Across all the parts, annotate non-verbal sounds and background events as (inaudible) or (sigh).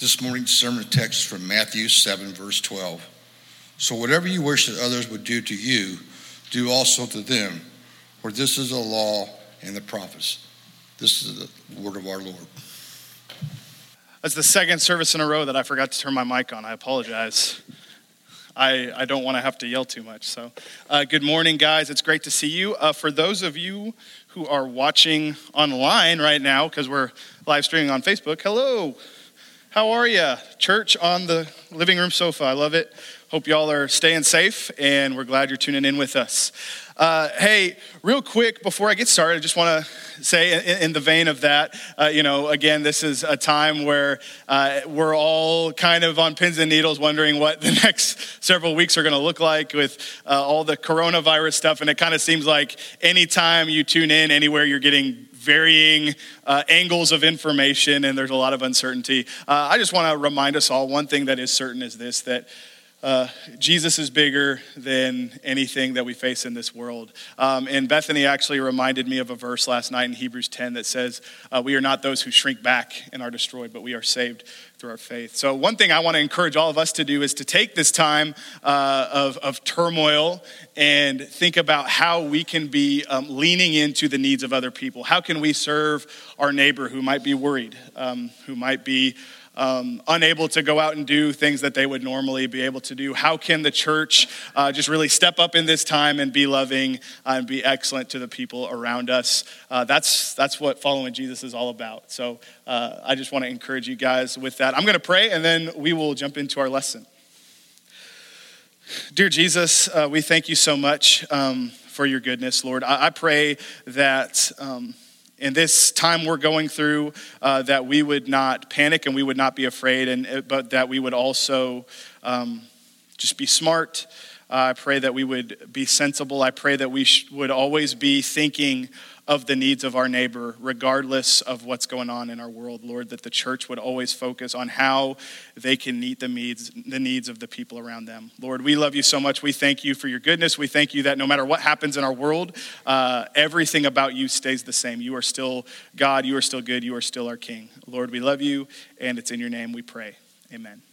This morning's sermon text from Matthew 7, verse 12. So whatever you wish that others would do to you, do also to them, for this is the law and the prophets. This is the word of our Lord. That's the second service in a row that I forgot to turn my mic on. I apologize. I, I don't want to have to yell too much. So, uh, good morning, guys. It's great to see you. Uh, for those of you who are watching online right now, because we're live streaming on Facebook, hello. How are you? Church on the living room sofa. I love it. Hope y'all are staying safe, and we're glad you're tuning in with us. Uh, hey, real quick before I get started, I just want to say, in, in, the vein of that, uh, you know, again, this is a time where uh, we're all kind of on pins and needles, wondering what the (laughs) next several weeks are going to look like with uh, all the coronavirus stuff. And it kind of seems like anytime you tune in, anywhere you're getting varying uh, angles of information, and there's a lot of uncertainty. Uh, I just want to remind us all one thing that is certain is this that uh, Jesus is bigger than anything that we face in this world. Um, and Bethany actually reminded me of a verse last night in Hebrews 10 that says, uh, We are not those who shrink back and are destroyed, but we are saved through our faith. So, one thing I want to encourage all of us to do is to take this time uh, of, of turmoil and think about how we can be um, leaning into the needs of other people. How can we serve our neighbor who might be worried, um, who might be um, unable to go out and do things that they would normally be able to do? How can the church uh, just really step up in this time and be loving and be excellent to the people around us? Uh, that's, that's what following Jesus is all about. So uh, I just want to encourage you guys with that. I'm going to pray and then we will jump into our lesson. Dear Jesus, uh, we thank you so much um, for your goodness, Lord. I, I pray that. Um, in this time we're going through, uh, that we would not panic and we would not be afraid, and, uh, but that we would also um, just be smart. Uh, I pray that we would be sensible. I pray that we sh- would always be thinking of the needs of our neighbor, regardless of what's going on in our world, Lord, that the church would always focus on how they can meet the needs, the needs of the people around them. Lord, we love you so much. We thank you for your goodness. We thank you that no matter what happens in our world, uh, everything about you stays the same. You are still God, you are still good, you are still our King. Lord, we love you, and it's in your name we pray. Amen.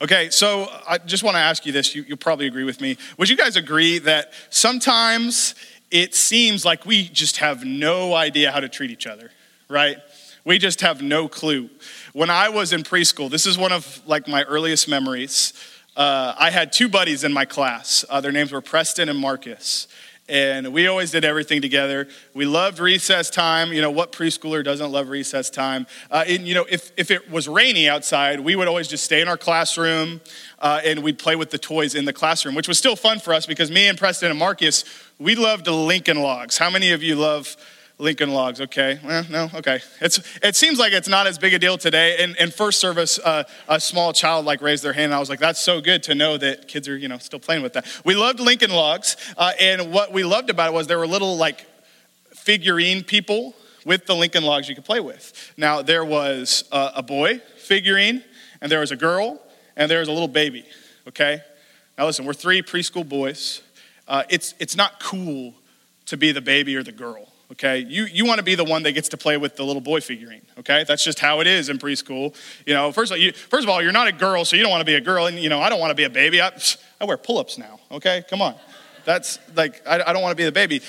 Okay, so I just want to ask you this. You, will probably agree with me. Would you guys agree that sometimes it seems like we just have no idea how to treat each other, right? We just have no clue. When I was in preschool, this is one of like my earliest memories. Uh, I had two buddies in my class. Uh, their names were Preston and Marcus. And we always did everything together. We loved recess time. You know, what preschooler doesn't love recess time? Uh, and, you know, if, if it was rainy outside, we would always just stay in our classroom uh, and we'd play with the toys in the classroom, which was still fun for us because me and Preston and Marcus, we loved Lincoln Logs. How many of you love Lincoln Logs? Okay, well, no, okay. It's it seems like it's not as big a deal today. In, in first service, uh, a small child like raised their hand, and I was like, that's so good to know that kids are you know still playing with that. We loved Lincoln Logs, uh, and what we loved about it was there were little like figurine people with the Lincoln Logs you could play with. Now there was a, a boy figurine, and there was a girl, and there was a little baby. Okay, now listen, we're three preschool boys uh, it's, it's not cool to be the baby or the girl, okay? You, you want to be the one that gets to play with the little boy figurine, okay? That's just how it is in preschool. You know, first of all, you, first of all you're not a girl, so you don't want to be a girl. And, you know, I don't want to be a baby. I, I wear pull ups now, okay? Come on. That's like, I, I don't want to be the baby.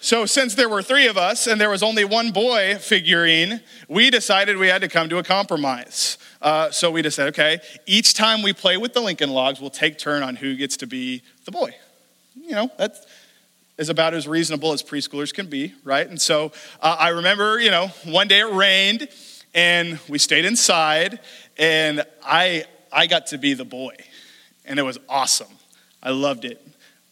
So, since there were three of us and there was only one boy figurine, we decided we had to come to a compromise. Uh, so, we just said, okay, each time we play with the Lincoln Logs, we'll take turn on who gets to be the boy you know, that is about as reasonable as preschoolers can be, right? And so uh, I remember, you know, one day it rained and we stayed inside and I, I got to be the boy and it was awesome. I loved it.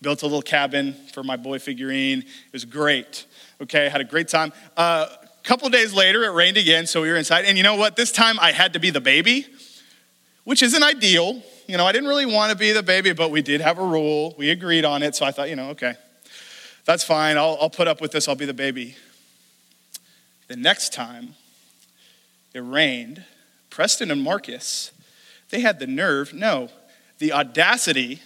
Built a little cabin for my boy figurine. It was great. Okay, had a great time. A uh, couple days later, it rained again, so we were inside. And you know what? This time I had to be the baby, which isn't ideal you know, I didn't really want to be the baby, but we did have a rule. We agreed on it. So I thought, you know, okay, that's fine. I'll, I'll put up with this. I'll be the baby. The next time it rained, Preston and Marcus, they had the nerve, no, the audacity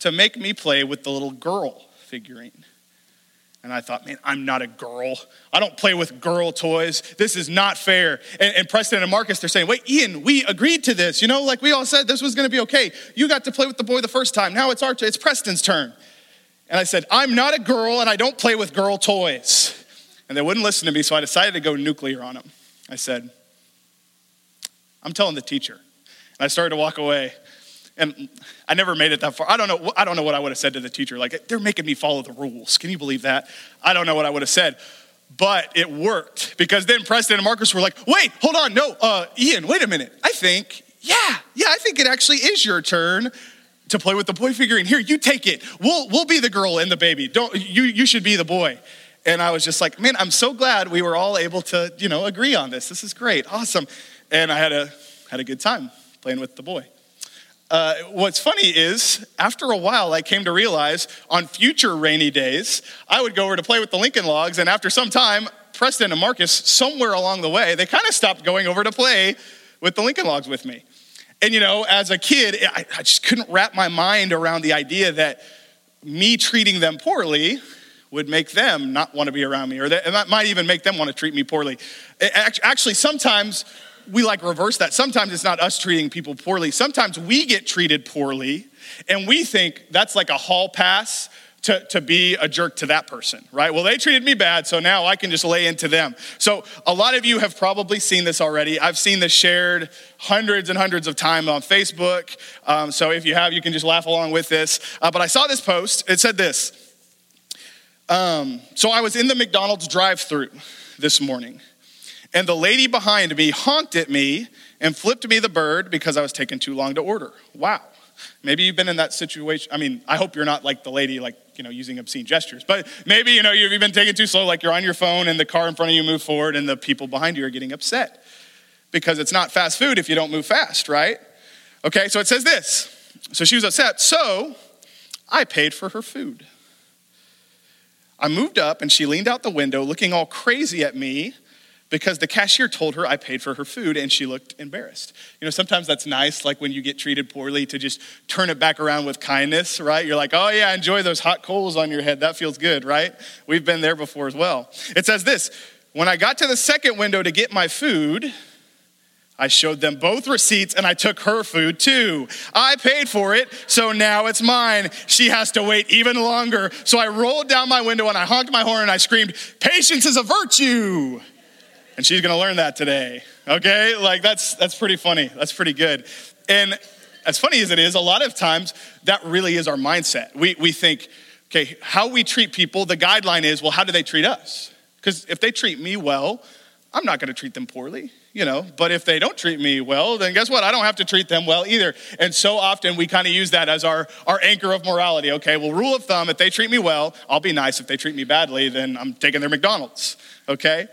to make me play with the little girl figurine. And I thought, man, I'm not a girl. I don't play with girl toys. This is not fair. And, and, Preston and Marcus, they're saying, wait, Ian, we agreed to this. You know, like we all said this was going to be okay. You got to play with the boy the first time. Now it's our turn. It's Preston's turn. And I said, I'm not a girl and I don't play with girl toys. And they wouldn't listen to me, so I decided to go nuclear on them. I said, I'm telling the teacher. And I started to walk away. And I never made it that far. I don't know, I don't know what I would have said to the teacher. Like, they're making me follow the rules. Can you believe that? I don't know what I would have said. But it worked because then Preston and Marcus were like, wait, hold on, no, uh, Ian, wait a minute. I think, yeah, yeah, I think it actually is your turn to play with the boy figurine. Here, you take it. We'll, we'll be the girl and the baby. Don't, you, you should be the boy. And I was just like, man, I'm so glad we were all able to, you know, agree on this. This is great, awesome. And I had a, had a good time playing with the boy. Uh, what's funny is, after a while, I came to realize on future rainy days, I would go over to play with the Lincoln Logs, and after some time, Preston and Marcus, somewhere along the way, they kind of stopped going over to play with the Lincoln Logs with me. And you know, as a kid, I, I just couldn't wrap my mind around the idea that me treating them poorly would make them not want to be around me, or that might even make them want to treat me poorly. Actually, sometimes we like reverse that. Sometimes it's not us treating people poorly. Sometimes we get treated poorly and we think that's like a hall pass to, to be a jerk to that person, right? Well, they treated me bad, so now I can just lay into them. So, a lot of you have probably seen this already. I've seen this shared hundreds and hundreds of times on Facebook. Um, so, if you have, you can just laugh along with this. Uh, but I saw this post. It said this. Um, so, I was in the McDonald's drive through this morning and the lady behind me honked at me and flipped me the bird because I was taking too long to order. Wow. Maybe you've been in that situation. I mean, I hope you're not like the lady, like, you know, using obscene gestures, but maybe, you know, you've been taking too slow, like you're on your phone and the car in front of you move forward and the people behind you are getting upset because it's not fast food if you don't move fast, right? Okay, so it says this. So she was upset. So I paid for her food. I moved up and she leaned out the window looking all crazy at me because the cashier told her I paid for her food and she looked embarrassed. You know, sometimes that's nice, like when you get treated poorly, to just turn it back around with kindness, right? You're like, oh yeah, enjoy those hot coals on your head. That feels good, right? We've been there before as well. It says this When I got to the second window to get my food, I showed them both receipts and I took her food too. I paid for it, so now it's mine. She has to wait even longer. So I rolled down my window and I honked my horn and I screamed, Patience is a virtue and she's going to learn that today. Okay? Like that's that's pretty funny. That's pretty good. And as funny as it is, a lot of times that really is our mindset. We we think, okay, how we treat people, the guideline is, well, how do they treat us? Because if they treat me well, I'm not going to treat them poorly, you know. But if they don't treat me well, then guess what? I don't have to treat them well either. And so often we kind of use that as our, our anchor of morality. Okay, well, rule of thumb, if they treat me well, I'll be nice. If they treat me badly, then I'm taking their McDonald's. Okay?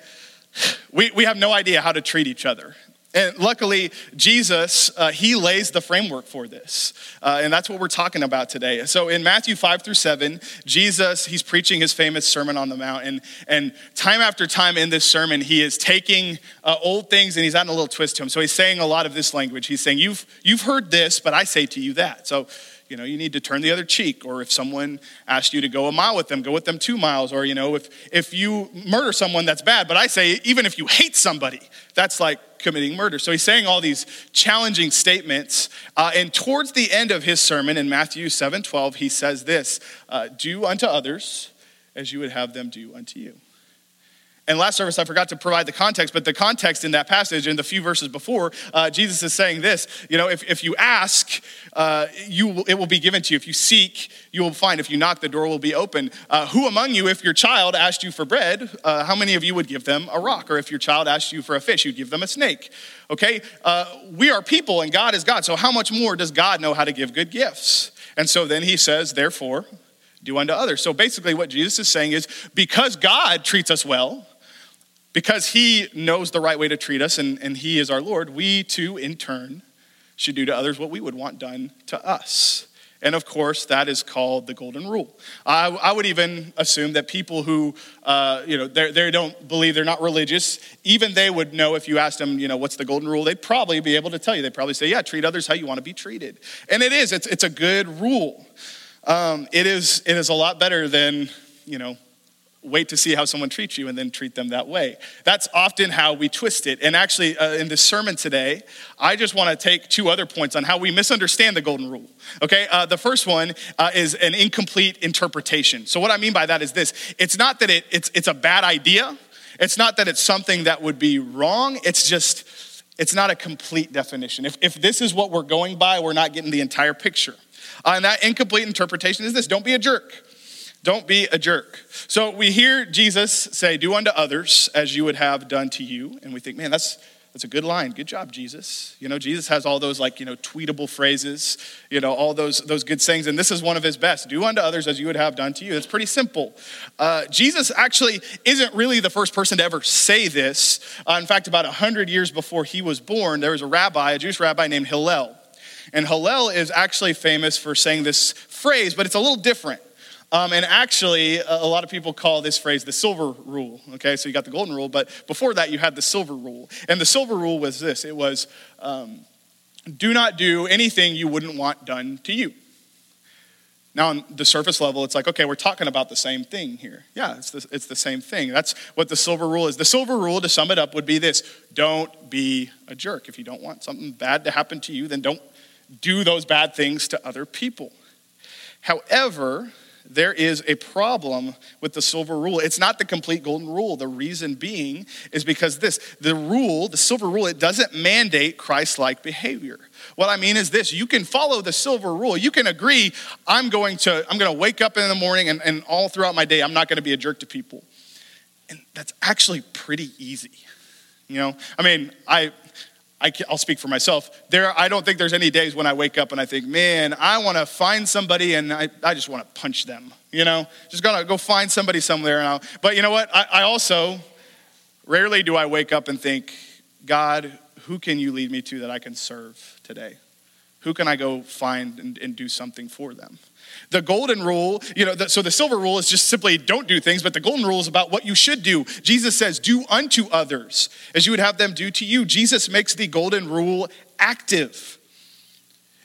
We, we have no idea how to treat each other. And luckily, Jesus, uh, he lays the framework for this. Uh, and that's what we're talking about today. So in Matthew 5 through 7, Jesus, he's preaching his famous Sermon on the Mount. And, and time after time in this sermon, he is taking uh, old things and he's adding a little twist to them. So he's saying a lot of this language. He's saying, You've, you've heard this, but I say to you that. So you know, you need to turn the other cheek. Or if someone asked you to go a mile with them, go with them two miles. Or, you know, if, if you murder someone, that's bad. But I say, even if you hate somebody, that's like committing murder. So he's saying all these challenging statements. Uh, and towards the end of his sermon in Matthew 7 12, he says this uh, Do unto others as you would have them do unto you. And last service, I forgot to provide the context, but the context in that passage, in the few verses before, uh, Jesus is saying this you know, if, if you ask, uh, you, it will be given to you. If you seek, you will find. If you knock, the door will be open. Uh, who among you, if your child asked you for bread, uh, how many of you would give them a rock? Or if your child asked you for a fish, you'd give them a snake? Okay? Uh, we are people and God is God. So how much more does God know how to give good gifts? And so then he says, therefore, do unto others. So basically, what Jesus is saying is because God treats us well, because he knows the right way to treat us and, and he is our Lord, we too, in turn, should do to others what we would want done to us. And of course, that is called the golden rule. I, I would even assume that people who, uh, you know, they don't believe they're not religious, even they would know if you asked them, you know, what's the golden rule, they'd probably be able to tell you. They'd probably say, yeah, treat others how you want to be treated. And it is, it's, it's a good rule. Um, it, is, it is a lot better than, you know, wait to see how someone treats you and then treat them that way. That's often how we twist it. And actually, uh, in this sermon today, I just want to take two other points on how we misunderstand the golden rule. Okay, uh, the first one uh, is an incomplete interpretation. So, what I mean by that is this it's not that it, it's, it's a bad idea, it's not that it's something that would be wrong, it's just, it's not a complete definition. If, if this is what we're going by, we're not getting the entire picture. Uh, and that incomplete interpretation is this don't be a jerk. Don't be a jerk. So we hear Jesus say, Do unto others as you would have done to you. And we think, man, that's that's a good line. Good job, Jesus. You know, Jesus has all those like, you know, tweetable phrases, you know, all those those good sayings. And this is one of his best. Do unto others as you would have done to you. It's pretty simple. Uh, Jesus actually isn't really the first person to ever say this. Uh, in fact, about 100 years before he was born, there was a rabbi, a Jewish rabbi named Hillel. And Hillel is actually famous for saying this phrase, but it's a little different. Um, and actually, a lot of people call this phrase the silver rule. Okay, so you got the golden rule, but before that, you had the silver rule. And the silver rule was this it was um, do not do anything you wouldn't want done to you. Now, on the surface level, it's like, okay, we're talking about the same thing here. Yeah, it's the, it's the same thing. That's what the silver rule is. The silver rule, to sum it up, would be this don't be a jerk. If you don't want something bad to happen to you, then don't do those bad things to other people. However, there is a problem with the silver rule. It's not the complete golden rule. The reason being is because this the rule, the silver rule, it doesn't mandate Christ like behavior. What I mean is this you can follow the silver rule. You can agree, I'm going to, I'm going to wake up in the morning and, and all throughout my day, I'm not going to be a jerk to people. And that's actually pretty easy. You know, I mean, I I will speak for myself. There, I don't think there's any days when I wake up and I think, man, I want to find somebody and I, I just want to punch them. You know, just gonna go find somebody somewhere. And I'll, but you know what? I, I also rarely do I wake up and think, God, who can you lead me to that I can serve today? Who can I go find and, and do something for them? The golden rule, you know, the, so the silver rule is just simply don't do things, but the golden rule is about what you should do. Jesus says, do unto others as you would have them do to you. Jesus makes the golden rule active.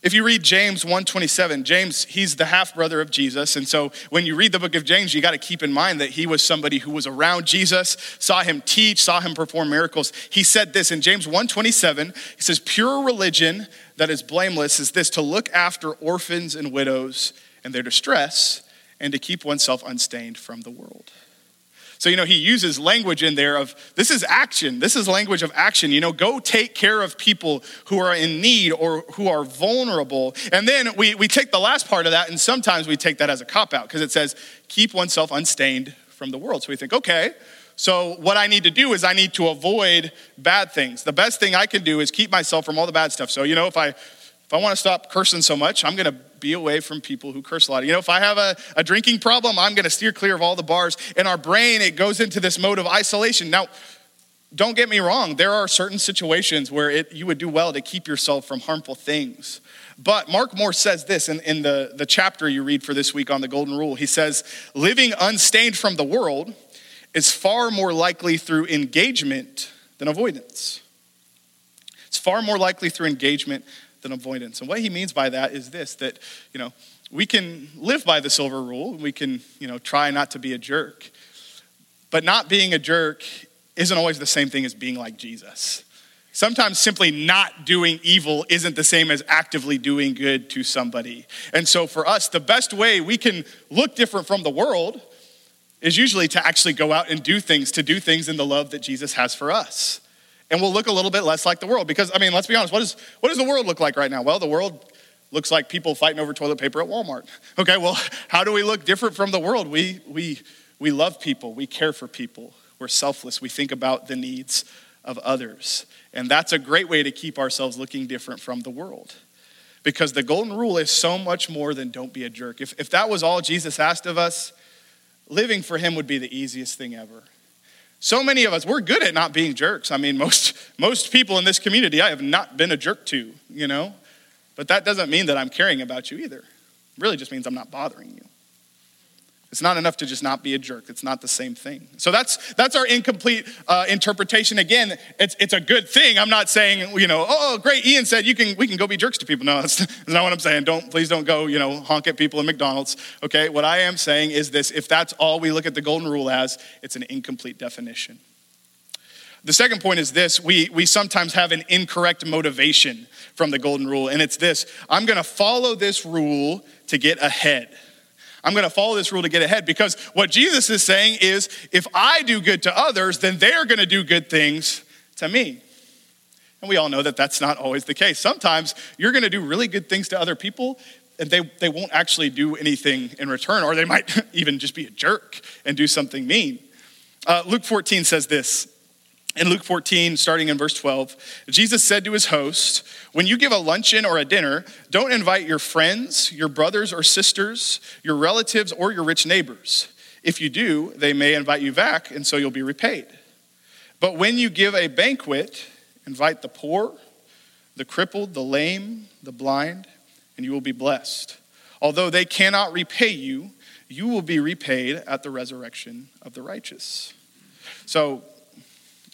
If you read James 1:27, James, he's the half brother of Jesus, and so when you read the book of James, you got to keep in mind that he was somebody who was around Jesus, saw him teach, saw him perform miracles. He said this in James 1:27, he says, "Pure religion that is blameless is this to look after orphans and widows and their distress and to keep oneself unstained from the world. So, you know, he uses language in there of this is action. This is language of action. You know, go take care of people who are in need or who are vulnerable. And then we, we take the last part of that, and sometimes we take that as a cop out because it says, keep oneself unstained from the world. So we think, okay, so what I need to do is I need to avoid bad things. The best thing I can do is keep myself from all the bad stuff. So, you know, if I if I want to stop cursing so much, I'm going to be away from people who curse a lot. You know, if I have a, a drinking problem, I'm going to steer clear of all the bars. In our brain, it goes into this mode of isolation. Now, don't get me wrong, there are certain situations where it, you would do well to keep yourself from harmful things. But Mark Moore says this in, in the, the chapter you read for this week on the Golden Rule. He says, Living unstained from the world is far more likely through engagement than avoidance. It's far more likely through engagement than avoidance. And what he means by that is this that, you know, we can live by the silver rule, we can, you know, try not to be a jerk. But not being a jerk isn't always the same thing as being like Jesus. Sometimes simply not doing evil isn't the same as actively doing good to somebody. And so for us, the best way we can look different from the world is usually to actually go out and do things, to do things in the love that Jesus has for us and we'll look a little bit less like the world. Because, I mean, let's be honest, what, is, what does the world look like right now? Well, the world looks like people fighting over toilet paper at Walmart. (laughs) Okay, well, how do we look different from the world? We, we, we love people, we care for people, we're selfless, we think about the needs of others. And that's a great way to keep ourselves looking different from the world. Because the golden rule is so much more than don't be a jerk. If, if that was all Jesus asked of us, living for him would be the easiest thing ever. So many of us, we're good at not being jerks. I mean, most, most people in this community, I have not been a jerk to, you know? But that doesn't mean that I'm caring about you either. It really just means I'm not bothering you. It's not enough to just not be a jerk. It's not the same thing. So that's that's our incomplete uh, interpretation. Again, it's it's a good thing. I'm not saying you know, oh great, Ian said you can we can go be jerks to people. No, (laughs) that's, that's not what I'm saying. Don't please don't go you know honk at people in McDonald's. Okay, what I am saying is this: if that's all we look at the golden rule as, it's an incomplete definition. The second point is this we, we sometimes have an incorrect motivation from the golden rule, and it's this I'm gonna follow this rule to get ahead. I'm going to follow this rule to get ahead because what Jesus is saying is if I do good to others, then they're going to do good things to me. And we all know that that's not always the case. Sometimes you're going to do really good things to other people and they, they won't actually do anything in return, or they might (laughs) even just be a jerk and do something mean. Uh, Luke 14 says this in Luke 14, starting in verse 12, Jesus said to his host, When you give a luncheon or a dinner, don't invite your friends, your brothers or sisters, your relatives, or your rich neighbors. If you do, they may invite you back, and so you'll be repaid. But when you give a banquet, invite the poor, the crippled, the lame, the blind, and you will be blessed. Although they cannot repay you, you will be repaid at the resurrection of the righteous. So,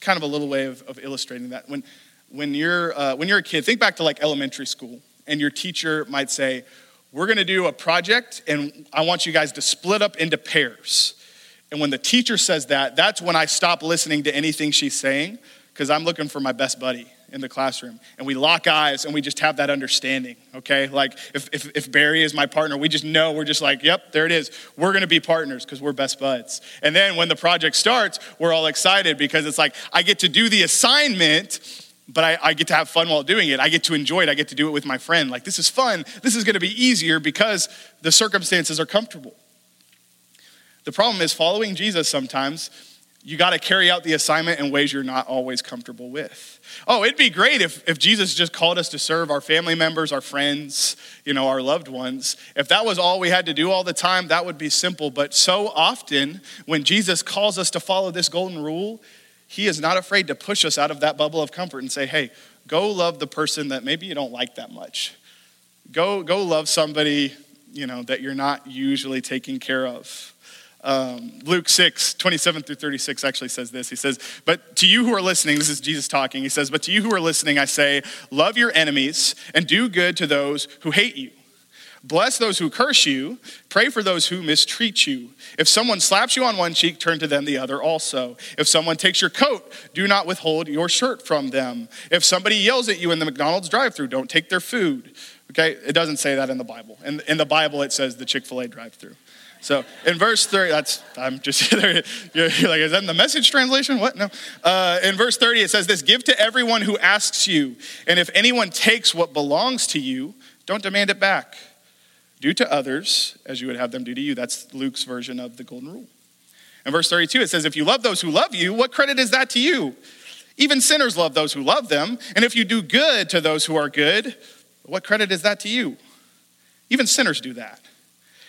kind of a little way of, of illustrating that. When, when, you're, uh, when you're a kid, think back to like elementary school, and your teacher might say, We're gonna do a project, and I want you guys to split up into pairs. And when the teacher says that, that's when I stop listening to anything she's saying, because I'm looking for my best buddy in the classroom and we lock eyes and we just have that understanding okay like if, if, if barry is my partner we just know we're just like yep there it is we're to be partners because we're best buds and then when the project starts we're all excited because it's like i get to do the assignment but I, I, get to have fun while doing it. I get to enjoy it. I get to do it with my friend. Like, this is fun. This is to be easier because the circumstances are comfortable. The problem is, following Jesus sometimes you got to carry out the assignment in ways you're not always comfortable with. Oh, it'd be great if, if Jesus just called us to serve our family members, our friends, you know, our loved ones. If that was all we had to do all the time, that would be simple. But so often, when Jesus calls us to follow this golden rule, he is not afraid to push us out of that bubble of comfort and say, hey, go love the person that maybe you don't like that much. Go, go love somebody, you know, that you're not usually taking care of. Um, Luke 6, 27 through 36 actually says this. He says, But to you who are listening, this is Jesus talking. He says, But to you who are listening, I say, love your enemies and do good to those who hate you. Bless those who curse you. Pray for those who mistreat you. If someone slaps you on one cheek, turn to them the other also. If someone takes your coat, do not withhold your shirt from them. If somebody yells at you in the McDonald's drive through, don't take their food. Okay? It doesn't say that in the Bible. In, in the Bible, it says the Chick fil A drive through. So in verse 30, that's, I'm just, (laughs) you're, like, is that in the message translation? What? No. Uh, in verse 30, it says this Give to everyone who asks you, and if anyone takes what belongs to you, don't demand it back. Do to others as you would have them do to you. That's Luke's version of the golden rule. In verse 32, it says, If you love those who love you, what credit is that to you? Even sinners love those who love them. And if you do good to those who are good, what credit is that to you? Even sinners do that.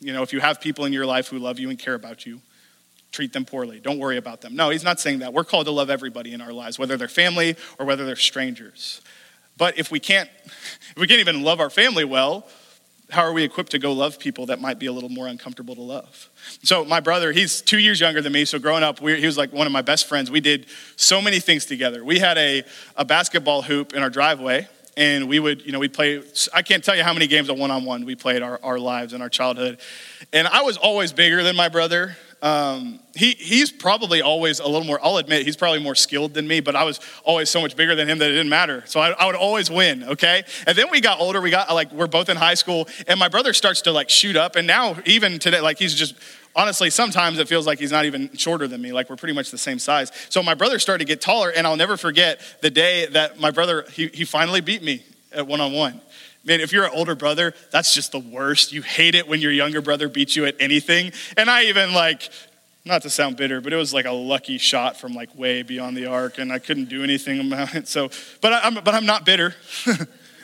you know, if you have people in your life who love you and care about you, treat them poorly. Don't worry about them. No, he's not saying that. We're called to love everybody in our lives, whether they're family or whether they're strangers. But if we can't, (laughs) if we can't even love our family well, how are we equipped to go love people that might be a little more uncomfortable to love? So my brother, he's two years younger than me. So growing up, we, he was like one of my best friends. We did so many things together. We had a, a basketball hoop in our driveway and we would, you know, we'd play, I can't tell you how many games of one on one we played our, our lives in our childhood. And I was always bigger than my brother. Um, he, he's probably always a little more, I'll admit, he's probably more skilled than me, but I was always so much bigger than him that it didn't matter. So I, I would always win, okay? And then we got older, we got like, we're both in high school, and my brother starts to like shoot up. And now, even today, like he's just honestly, sometimes it feels like he's not even shorter than me. Like we're pretty much the same size. So my brother started to get taller, and I'll never forget the day that my brother, he, he finally beat me at one on one. Man, if you're an older brother, that's just the worst. You hate it when your younger brother beats you at anything. And I even like not to sound bitter, but it was like a lucky shot from like way beyond the arc, and I couldn't do anything about it. So, but I, am but I'm not bitter. (laughs)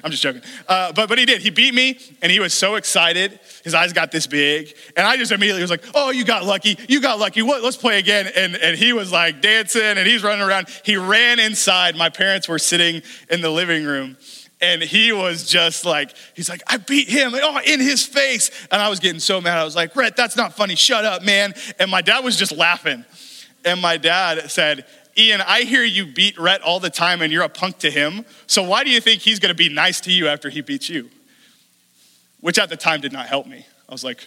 I'm just joking. Uh, but but he did. He beat me, and he was so excited. His eyes got this big, and I just immediately was like, "Oh, you got lucky! You got lucky! What? Let's play again!" And and he was like dancing, and he's running around. He ran inside. My parents were sitting in the living room, and he was just like, he's like, I beat him, oh, in his face. And I was getting so mad. I was like, Rhett, that's not funny. Shut up, man. And my dad was just laughing. And my dad said, Ian, I hear you beat Rhett all the time and you're a punk to him. So why do you think he's gonna be nice to you after he beats you? Which at the time did not help me. I was like,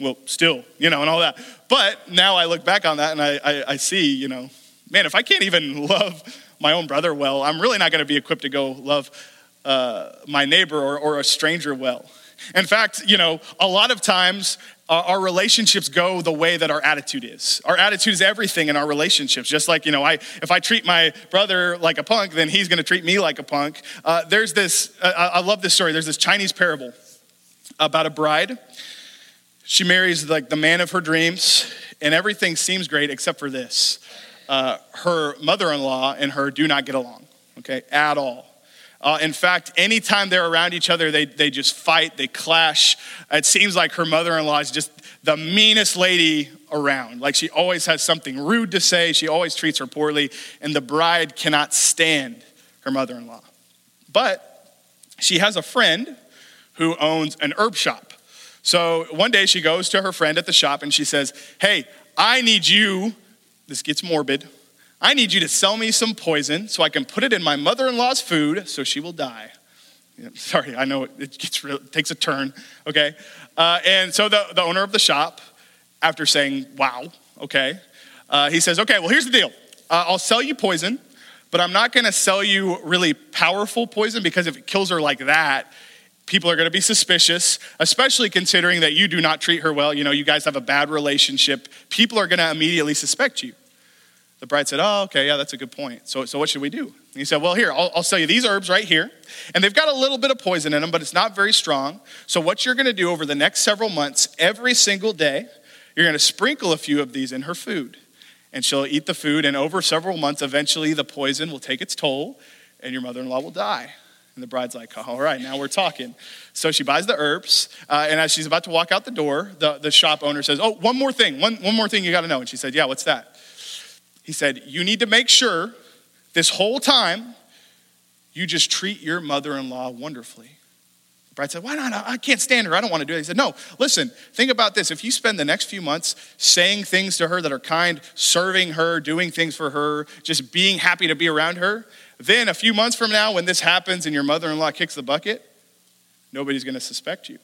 well, still, you know, and all that. But now I look back on that and I, I, I see, you know, man, if I can't even (laughs) love my own brother well, I'm really not gonna be equipped to go love uh, my neighbor or, or a stranger well. In fact, you know, a lot of times our relationships go the way that our attitude is. Our attitude is everything in our relationships. Just like, you know, I, if I treat my brother like a punk, then he's going to treat me like a punk. Uh, there's this, uh, I love this story. There's this Chinese parable about a bride. She marries like the man of her dreams, and everything seems great except for this. Uh, her mother in law and her do not get along, okay, at all. Uh, in fact, anytime they're around each other, they, they just fight, they clash. It seems like her mother in law is just the meanest lady around. Like she always has something rude to say, she always treats her poorly, and the bride cannot stand her mother in law. But she has a friend who owns an herb shop. So one day she goes to her friend at the shop and she says, Hey, I need you, this gets morbid. I need you to sell me some poison so I can put it in my mother in law's food so she will die. Yeah, sorry, I know it, gets real, it takes a turn, okay? Uh, and so the, the owner of the shop, after saying, wow, okay, uh, he says, okay, well, here's the deal. Uh, I'll sell you poison, but I'm not gonna sell you really powerful poison because if it kills her like that, people are going to be suspicious, especially considering that you do not treat her well. You know, you guys have a bad relationship. People are going to immediately suspect you. The bride said, Oh, okay, yeah, that's a good point. So, so what should we do? And he said, Well, here, I'll, I'll sell you these herbs right here. And they've got a little bit of poison in them, but it's not very strong. So, what you're going to do over the next several months, every single day, you're going to sprinkle a few of these in her food. And she'll eat the food, and over several months, eventually the poison will take its toll, and your mother in law will die. And the bride's like, all right, now we're talking. So she buys the herbs, uh, and as she's about to walk out the door, the, the shop owner says, Oh, one more thing, one, one more thing you gotta know. And she said, Yeah, what's that? He said, You need to make sure this whole time you just treat your mother in law wonderfully. Bride said, Why not? I can't stand her. I don't want to do it. He said, No, listen, think about this. If you spend the next few months saying things to her that are kind, serving her, doing things for her, just being happy to be around her, then a few months from now, when this happens and your mother in law kicks the bucket, nobody's going to suspect you.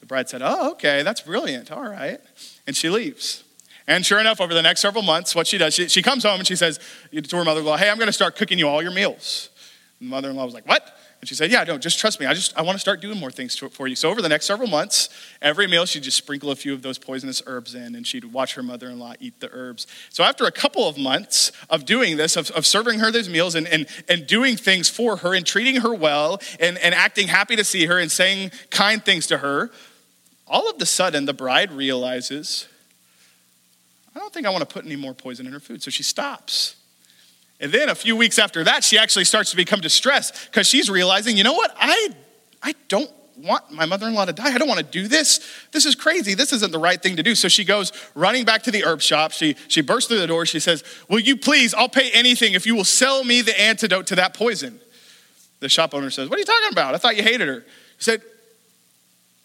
The bride said, Oh, okay, that's brilliant. All right. And she leaves. And sure enough, over the next several months, what she does, she, she comes home and she says to her mother in law, Hey, I'm going to start cooking you all your meals. And the mother in law was like, What? And she said, Yeah, no, just trust me. I just I want to start doing more things to, for you. So over the next several months, every meal she'd just sprinkle a few of those poisonous herbs in, and she'd watch her mother-in-law eat the herbs. So after a couple of months of doing this, of, of serving her those meals and, and, and doing things for her and treating her well and, and acting happy to see her and saying kind things to her, all of the sudden the bride realizes I don't think I want to put any more poison in her food. So she stops. And then a few weeks after that, she actually starts to become distressed because she's realizing, you know what? I, I don't want my mother in law to die. I don't want to do this. This is crazy. This isn't the right thing to do. So she goes running back to the herb shop. She, she bursts through the door. She says, Will you please, I'll pay anything if you will sell me the antidote to that poison. The shop owner says, What are you talking about? I thought you hated her. He said,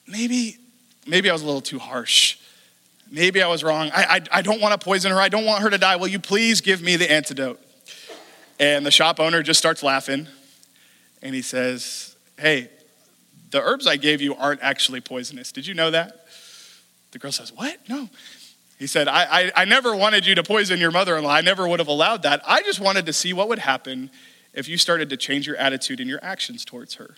Maybe, maybe I was a little too harsh. Maybe I was wrong. I, I, I don't want to poison her. I don't want her to die. Will you please give me the antidote? And the shop owner just starts laughing and he says, Hey, the herbs I gave you aren't actually poisonous. Did you know that? The girl says, What? No. He said, I, I, I never wanted you to poison your mother in law. I never would have allowed that. I just wanted to see what would happen if you started to change your attitude and your actions towards her.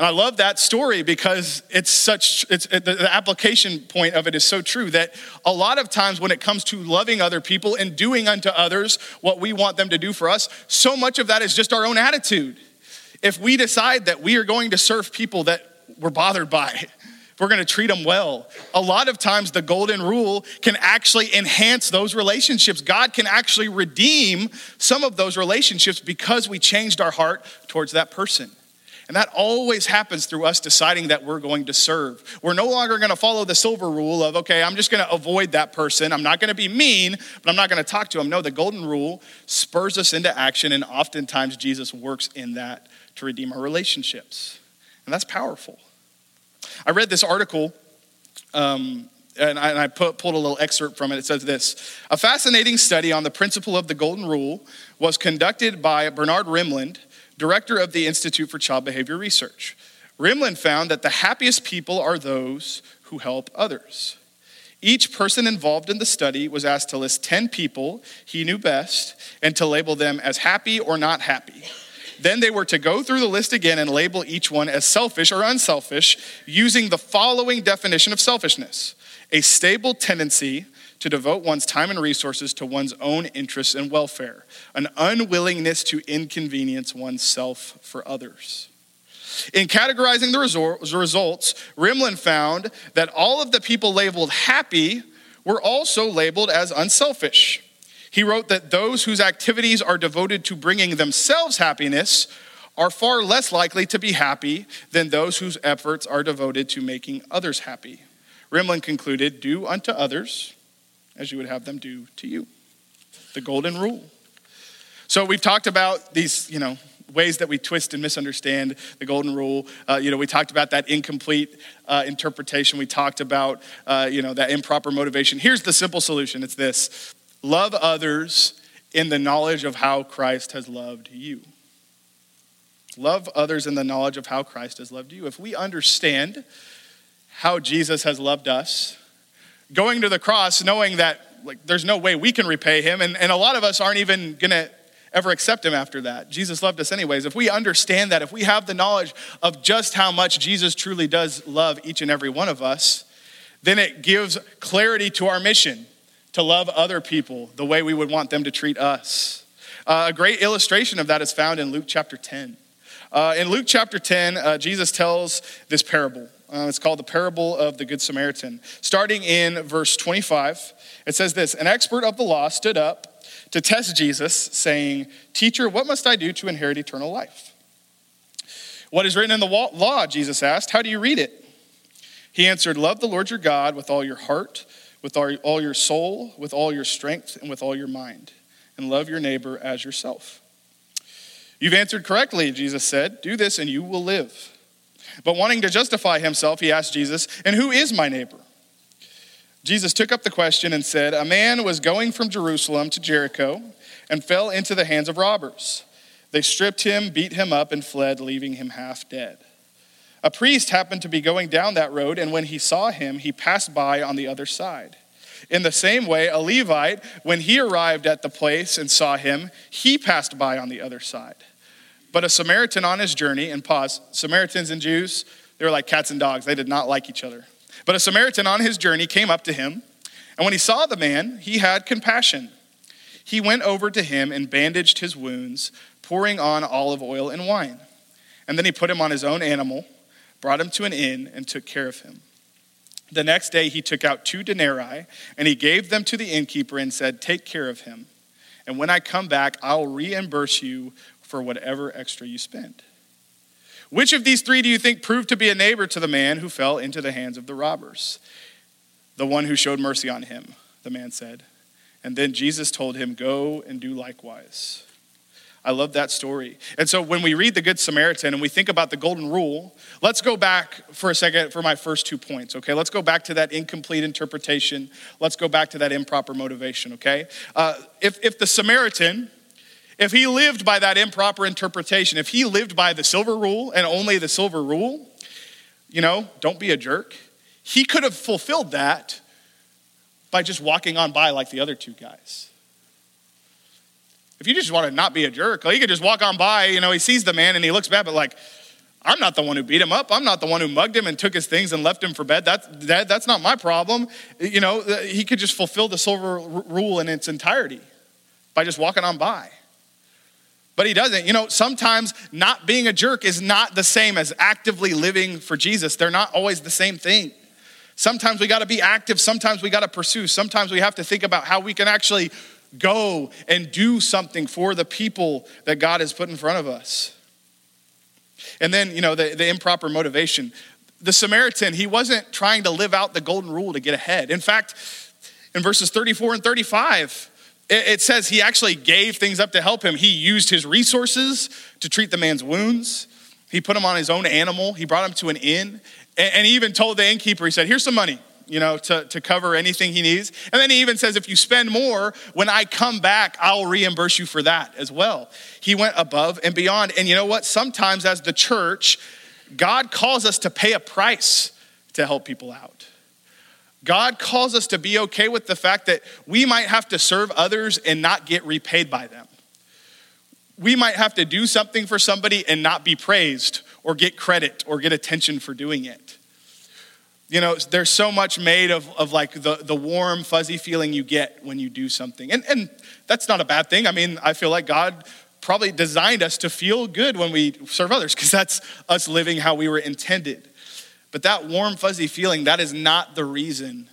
And I love that story because it's such, it's, the application point of it is so true that a lot of times when it comes to loving other people and doing unto others what we want them to do for us, so much of that is just our own attitude. If we decide that we are going to serve people that we're bothered by, (laughs) we're going to treat them well. A lot of times, the golden rule can actually enhance those relationships. God can actually redeem some of those relationships because we changed our heart towards that person. And that always happens through us deciding that we're going to serve. We're no longer going to follow the silver rule of, okay, I'm just going to avoid that person. I'm not going to be mean, but I'm not going to talk to him. No, the golden rule spurs us into action, and oftentimes Jesus works in that to redeem our relationships. And that's powerful. I read this article, um, and I, and I put, pulled a little excerpt from it. It says this A fascinating study on the principle of the Golden Rule was conducted by Bernard Rimland, director of the Institute for Child Behavior Research. Rimland found that the happiest people are those who help others. Each person involved in the study was asked to list 10 people he knew best and to label them as happy or not happy. Then they were to go through the list again and label each one as selfish or unselfish using the following definition of selfishness a stable tendency to devote one's time and resources to one's own interests and welfare, an unwillingness to inconvenience oneself for others. In categorizing the results, Rimland found that all of the people labeled happy were also labeled as unselfish. He wrote that those whose activities are devoted to bringing themselves happiness are far less likely to be happy than those whose efforts are devoted to making others happy. Rimland concluded do unto others as you would have them do to you. The golden rule. So we've talked about these, you know, ways that we twist and misunderstand the golden rule. Uh, you know, we talked about that incomplete uh, interpretation. We talked about, uh, you know, that improper motivation. Here's the simple solution. It's this Love others in the knowledge of how Christ has loved you. Love others in the knowledge of how Christ has loved you. If we understand how Jesus has loved us, going to the cross knowing that like there's no way we can repay him, and, and a lot of us aren't even gonna ever accept him after that. Jesus loved us anyways. If we understand that, if we have the knowledge of just how much Jesus truly does love each and every one of us, then it gives clarity to our mission to love other people the way we would want them to treat us. Uh, a great illustration of that is found in Luke chapter 10. Uh, in Luke chapter 10, uh, Jesus tells this parable. Uh, it's called the parable of the Good Samaritan. Starting in verse 25, it says this An expert of the law stood up to test Jesus, saying, Teacher, what must I do to inherit eternal life? What is written in the law? Jesus asked. How do you read it? He answered, Love the Lord your God with all your heart with all your soul, with all your strength, and with all your mind, and love your neighbor as yourself. You've answered correctly, Jesus said. Do this and you will live. But wanting to justify himself, he asked Jesus, And who is my neighbor? Jesus took up the question and said, A man was going from Jerusalem to Jericho and fell into the hands of robbers. They stripped him, beat him up, and fled, leaving him half dead. A priest happened to be going down that road, and when he saw him, he passed by on the other side. In the same way, a Levite, when he arrived at the place and saw him, he passed by on the other side. But a Samaritan on his journey, and pause, Samaritans and Jews, they were like cats and dogs. They did not like each other. But a Samaritan on his journey came up to him, and when he saw the man, he had compassion. He went over to him and bandaged his wounds, pouring on olive oil and wine. And then he put him on his own animal brought him to an inn, and took care of him. The next day he took out two denarii, and he gave them to the innkeeper and said, Take care of him. And when I come back, I'll reimburse you for whatever extra you spend. Which of these three do you think proved to be a neighbor to the man who fell into the hands of the robbers? The one who showed mercy on him, the man said. And then Jesus told him, Go and do likewise. I love that story. And so when we read the Good Samaritan and we think about the golden rule, let's go back for a second for my first two points, okay? Let's go back to that incomplete interpretation. Let's go back to that improper motivation, okay? Uh, if, if the Samaritan, if he lived by that improper interpretation, if he lived by the silver rule and only the silver rule, you know, don't be a jerk, he could have fulfilled that by just walking on by like the other two guys. If you just want to not be a jerk, he could just walk on by, you know, he sees the man and he looks bad, but like, I'm not the one who beat him up. I'm not the one who mugged him and took his things and left him for bed. That's, that, that's not my problem. You know, he could just fulfill the silver rule in its entirety by just walking on by. But he doesn't. You know, sometimes not being a jerk is not the same as actively living for Jesus. They're not always the same thing. Sometimes we got to be active, sometimes we got to pursue, sometimes we have to think about how we can actually go and do something for the people that God has put in front of us. And then, you know, the, the improper motivation. The Samaritan, he wasn't trying to live out the golden rule to get ahead. In fact, in verses 34 and 35, it, says he actually gave things up to help him. He used his resources to treat the man's wounds. He put him on his own animal. He brought him to an inn. And, and he even told the innkeeper, he said, Here's some money you know, to, to cover anything he needs. And then he even says, if you spend more, when I come back, I'll reimburse you for that as well. He went above and beyond. And you know what? Sometimes as the church, God calls us to pay a price to help people out. God calls us to be okay with the fact that we might have to serve others and not get repaid by them. We might have to do something for somebody and not be praised or get credit or get attention for doing it. You know, there's so much made of, of like the, the warm, fuzzy feeling you get when you do something. And, and that's not a bad thing. I mean, I feel like God probably designed us to feel good when we serve others because that's us living how we were intended. But that warm, fuzzy feeling, that is not the reason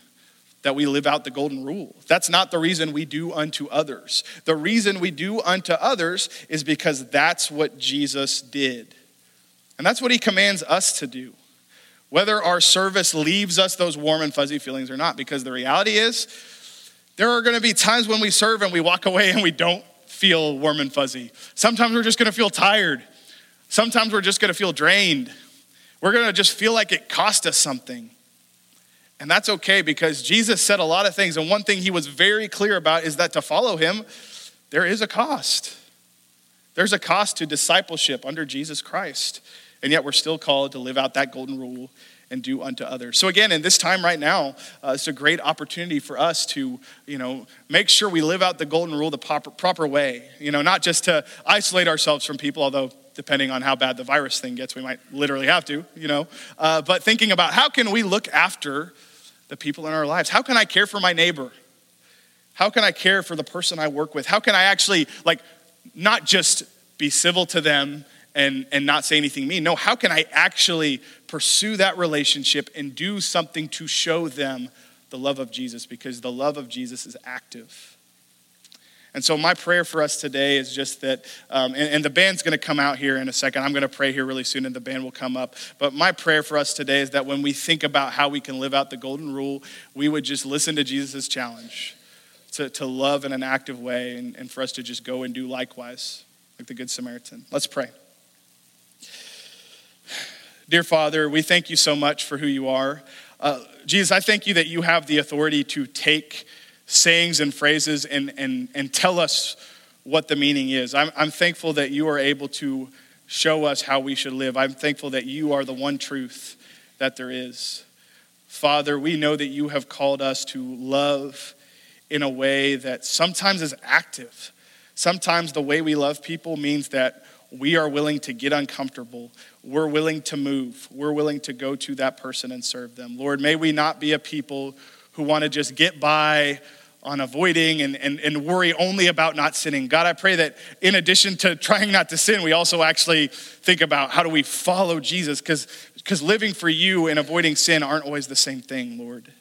that we live out the golden rule. That's not the reason we do unto others. The reason we do unto others is because that's what Jesus did. And that's what he commands us to do. Whether our service leaves us those warm and fuzzy feelings or not, because the reality is, there are to be times when we serve and we walk away and we don't feel warm and fuzzy. Sometimes we're just to feel tired. Sometimes we're just to feel drained. We're going to just feel like it cost us something. And that's okay because Jesus said a lot of things. And one thing he was very clear about is that to follow him, there is a cost. There's a cost to discipleship under Jesus Christ. And yet we're still called to live out that golden rule and do unto others. So again, in this time right now, uh, it's a great opportunity for us to, you know, make sure we live out the golden rule the proper, proper way. You know, not just to isolate ourselves from people, although depending on how bad the virus thing gets, we might literally have to, you know. Uh, but thinking about how can we look after the people in our lives? How can I care for my neighbor? How can I care for the person I work with? How can I actually, like, not just be civil to them and, and not say anything mean. No, how can I actually pursue that relationship and do something to show them the love of Jesus? Because the love of Jesus is active. And so, my prayer for us today is just that, um, and, and, the band's going to come out here in a second. I'm going to pray here really soon, and the band will come up. But my prayer for us today is that when we think about how we can live out the golden rule, we would just listen to Jesus' challenge to, to love in an active way, and, and for us to just go and do likewise, like the Good Samaritan. Let's pray. Dear Father, we thank you so much for who you are. Uh, Jesus, I thank you that you have the authority to take sayings and phrases and, and, and tell us what the meaning is. I'm, I'm thankful that you are able to show us how we should live. I'm thankful that you are the one truth that there is. Father, we know that you have called us to love in a way that sometimes is active. Sometimes the way we love people means that we are willing to get uncomfortable. We're willing to move. We're willing to go to that person and serve them. Lord, may we not be a people who want to just get by on avoiding and, and, and worry only about not sinning. God, I pray that in addition to trying not to sin, we also actually think about how do we follow Jesus because living for you and avoiding sin aren't always the same thing, Lord.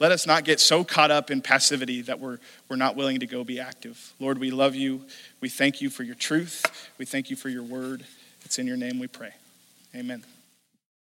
Let us not get so caught up in passivity that we're, we're not willing to go be active. Lord, we love you. We thank you for your truth. We thank you for your word. It's in your name we pray. Amen.